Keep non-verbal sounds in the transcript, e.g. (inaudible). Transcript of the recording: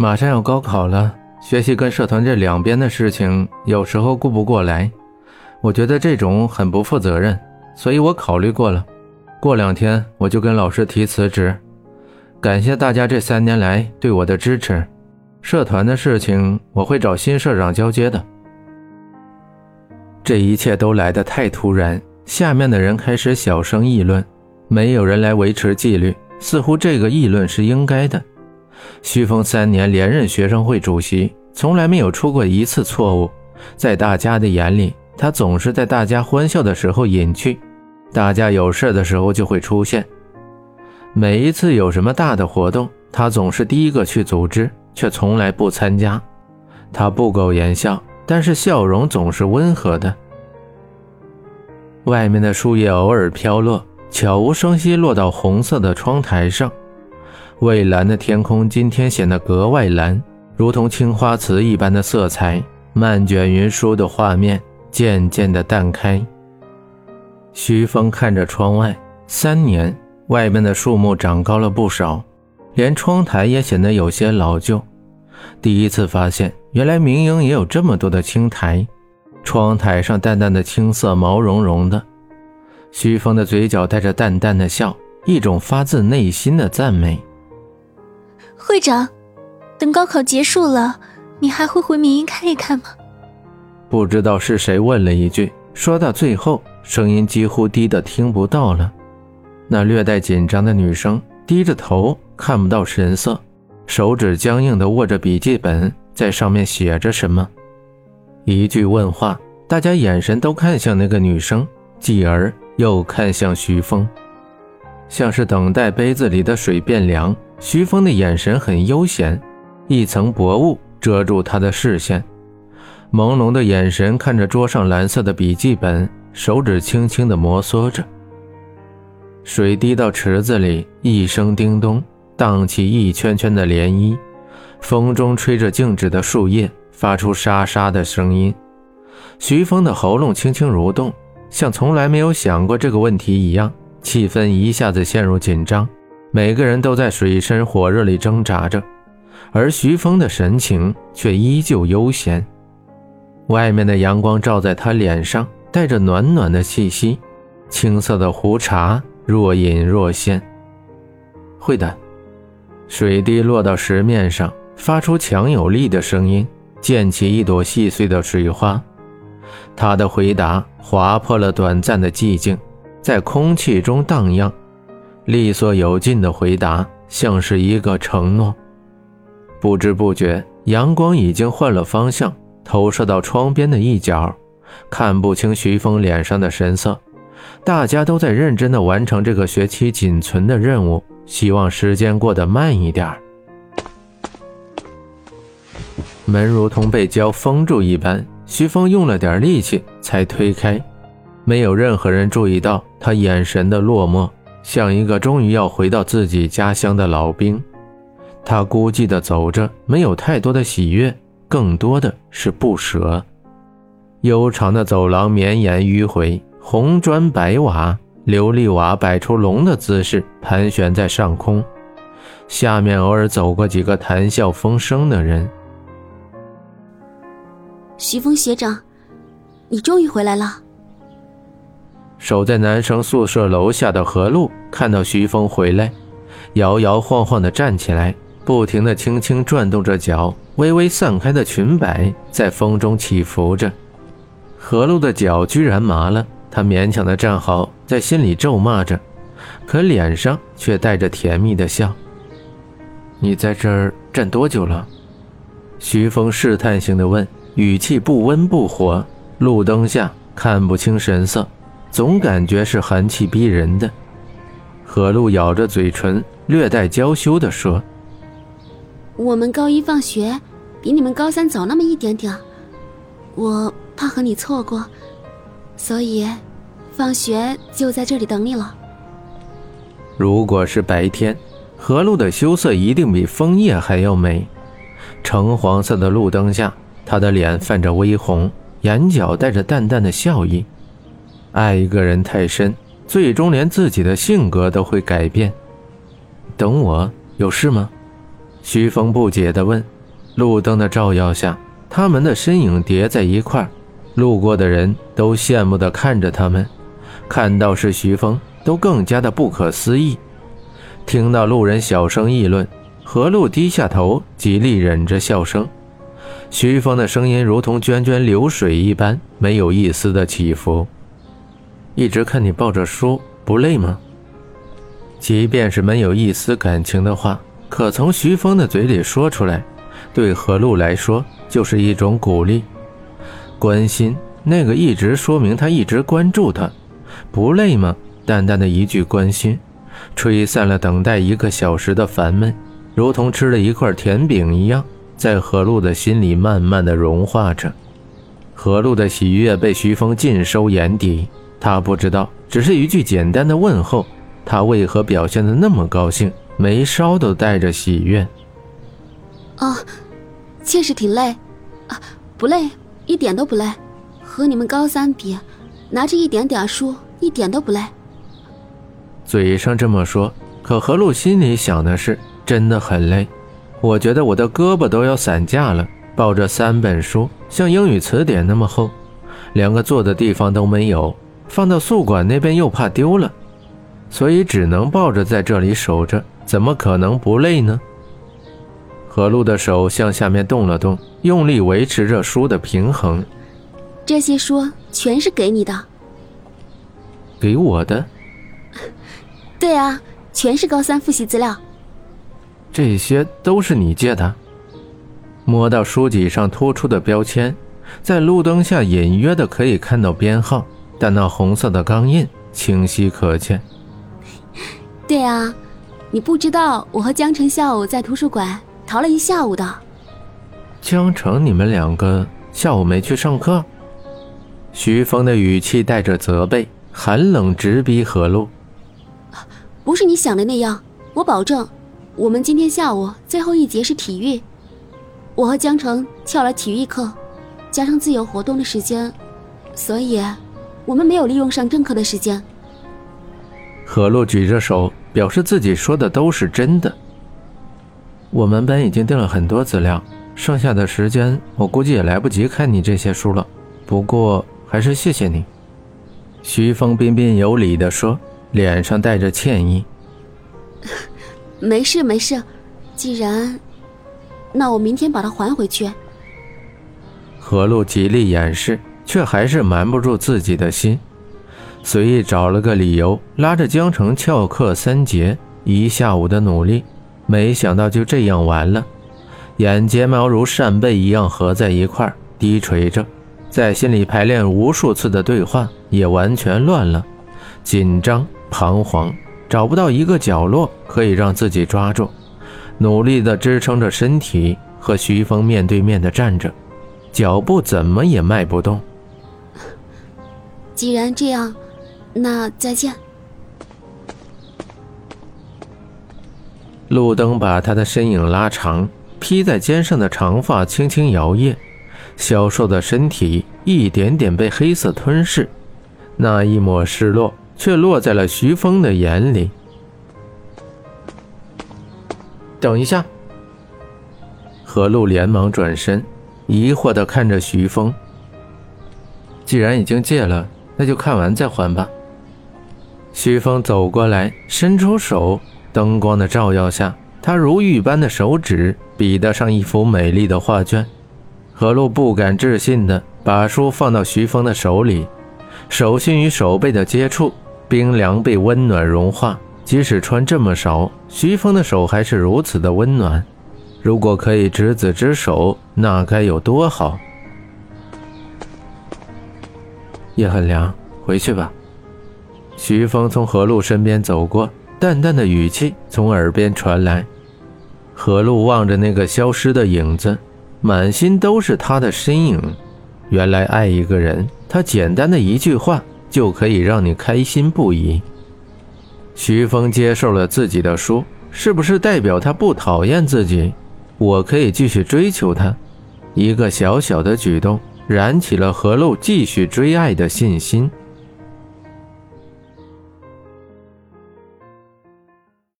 马上要高考了，学习跟社团这两边的事情有时候顾不过来，我觉得这种很不负责任，所以我考虑过了，过两天我就跟老师提辞职。感谢大家这三年来对我的支持，社团的事情我会找新社长交接的。这一切都来得太突然，下面的人开始小声议论，没有人来维持纪律，似乎这个议论是应该的。徐峰三年连任学生会主席，从来没有出过一次错误。在大家的眼里，他总是在大家欢笑的时候隐去，大家有事的时候就会出现。每一次有什么大的活动，他总是第一个去组织，却从来不参加。他不苟言笑，但是笑容总是温和的。外面的树叶偶尔飘落，悄无声息落到红色的窗台上。蔚蓝的天空今天显得格外蓝，如同青花瓷一般的色彩。漫卷云舒的画面渐渐的淡开。徐峰看着窗外，三年，外面的树木长高了不少，连窗台也显得有些老旧。第一次发现，原来明英也有这么多的青苔，窗台上淡淡的青色，毛茸茸的。徐峰的嘴角带着淡淡的笑，一种发自内心的赞美。会长，等高考结束了，你还会回民营看一看吗？不知道是谁问了一句，说到最后，声音几乎低得听不到了。那略带紧张的女生低着头，看不到神色，手指僵硬地握着笔记本，在上面写着什么。一句问话，大家眼神都看向那个女生，继而又看向徐峰，像是等待杯子里的水变凉。徐峰的眼神很悠闲，一层薄雾遮住他的视线，朦胧的眼神看着桌上蓝色的笔记本，手指轻轻地摩挲着。水滴到池子里，一声叮咚，荡起一圈圈的涟漪，风中吹着静止的树叶，发出沙沙的声音。徐峰的喉咙轻轻蠕动，像从来没有想过这个问题一样，气氛一下子陷入紧张。每个人都在水深火热里挣扎着，而徐峰的神情却依旧悠闲。外面的阳光照在他脸上，带着暖暖的气息。青色的壶茶若隐若现。会的，水滴落到石面上，发出强有力的声音，溅起一朵细碎的水花。他的回答划破了短暂的寂静，在空气中荡漾。利索有劲的回答，像是一个承诺。不知不觉，阳光已经换了方向，投射到窗边的一角，看不清徐峰脸上的神色。大家都在认真的完成这个学期仅存的任务，希望时间过得慢一点。门如同被胶封住一般，徐峰用了点力气才推开。没有任何人注意到他眼神的落寞。像一个终于要回到自己家乡的老兵，他孤寂地走着，没有太多的喜悦，更多的是不舍。悠长的走廊绵延迂回，红砖白瓦，琉璃瓦摆出龙的姿势，盘旋在上空。下面偶尔走过几个谈笑风生的人。徐峰学长，你终于回来了。守在男生宿舍楼下的何露看到徐峰回来，摇摇晃晃地站起来，不停地轻轻转动着脚，微微散开的裙摆在风中起伏着。何露的脚居然麻了，她勉强地站好，在心里咒骂着，可脸上却带着甜蜜的笑。你在这儿站多久了？徐峰试探性地问，语气不温不火，路灯下看不清神色。总感觉是寒气逼人的。何露咬着嘴唇，略带娇羞地说：“我们高一放学，比你们高三早那么一点点，我怕和你错过，所以放学就在这里等你了。”如果是白天，何露的羞涩一定比枫叶还要美。橙黄色的路灯下，她的脸泛着微红，眼角带着淡淡的笑意。爱一个人太深，最终连自己的性格都会改变。等我，有事吗？徐峰不解地问。路灯的照耀下，他们的身影叠在一块路过的人都羡慕地看着他们，看到是徐峰，都更加的不可思议。听到路人小声议论，何路低下头，极力忍着笑声。徐峰的声音如同涓涓流水一般，没有一丝的起伏。一直看你抱着书，不累吗？即便是没有一丝感情的话，可从徐峰的嘴里说出来，对何路来说就是一种鼓励。关心那个一直说明他一直关注他，不累吗？淡淡的一句关心，吹散了等待一个小时的烦闷，如同吃了一块甜饼一样，在何路的心里慢慢的融化着。何路的喜悦被徐峰尽收眼底，他不知道，只是一句简单的问候，他为何表现的那么高兴，眉梢都带着喜悦。哦，确实挺累，啊，不累。一点都不累，和你们高三比，拿着一点点书一点都不累。嘴上这么说，可何露心里想的是真的很累。我觉得我的胳膊都要散架了，抱着三本书，像英语词典那么厚，连个坐的地方都没有，放到宿管那边又怕丢了，所以只能抱着在这里守着，怎么可能不累呢？何露的手向下面动了动，用力维持着书的平衡。这些书全是给你的，给我的？(laughs) 对啊，全是高三复习资料。这些都是你借的？摸到书籍上突出的标签，在路灯下隐约的可以看到编号，但那红色的钢印清晰可见。对啊，你不知道我和江城下午在图书馆。逃了一下午的，江城，你们两个下午没去上课？徐峰的语气带着责备，寒冷直逼何露。不是你想的那样，我保证，我们今天下午最后一节是体育，我和江城翘了体育课，加上自由活动的时间，所以，我们没有利用上正课的时间。何露举着手，表示自己说的都是真的。我们班已经订了很多资料，剩下的时间我估计也来不及看你这些书了。不过还是谢谢你。”徐峰彬彬有礼地说，脸上带着歉意。(laughs) “ (laughs) 没事没事，既然……那我明天把它还回去。”何露极力掩饰，却还是瞒不住自己的心，随意找了个理由，拉着江城翘课三节，一下午的努力。没想到就这样完了，眼睫毛如扇贝一样合在一块低垂着，在心里排练无数次的对话也完全乱了，紧张彷徨，找不到一个角落可以让自己抓住，努力地支撑着身体和徐峰面对面的站着，脚步怎么也迈不动。既然这样，那再见。路灯把他的身影拉长，披在肩上的长发轻轻摇曳，消瘦的身体一点点被黑色吞噬，那一抹失落却落在了徐峰的眼里。等一下，何露连忙转身，疑惑的看着徐峰。既然已经戒了，那就看完再还吧。徐峰走过来，伸出手。灯光的照耀下，他如玉般的手指比得上一幅美丽的画卷。何露不敢置信地把书放到徐峰的手里，手心与手背的接触，冰凉被温暖融化。即使穿这么少，徐峰的手还是如此的温暖。如果可以执子之手，那该有多好！夜很凉，回去吧。徐峰从何露身边走过。淡淡的语气从耳边传来，何露望着那个消失的影子，满心都是他的身影。原来爱一个人，他简单的一句话就可以让你开心不已。徐峰接受了自己的书，是不是代表他不讨厌自己？我可以继续追求他。一个小小的举动，燃起了何露继续追爱的信心。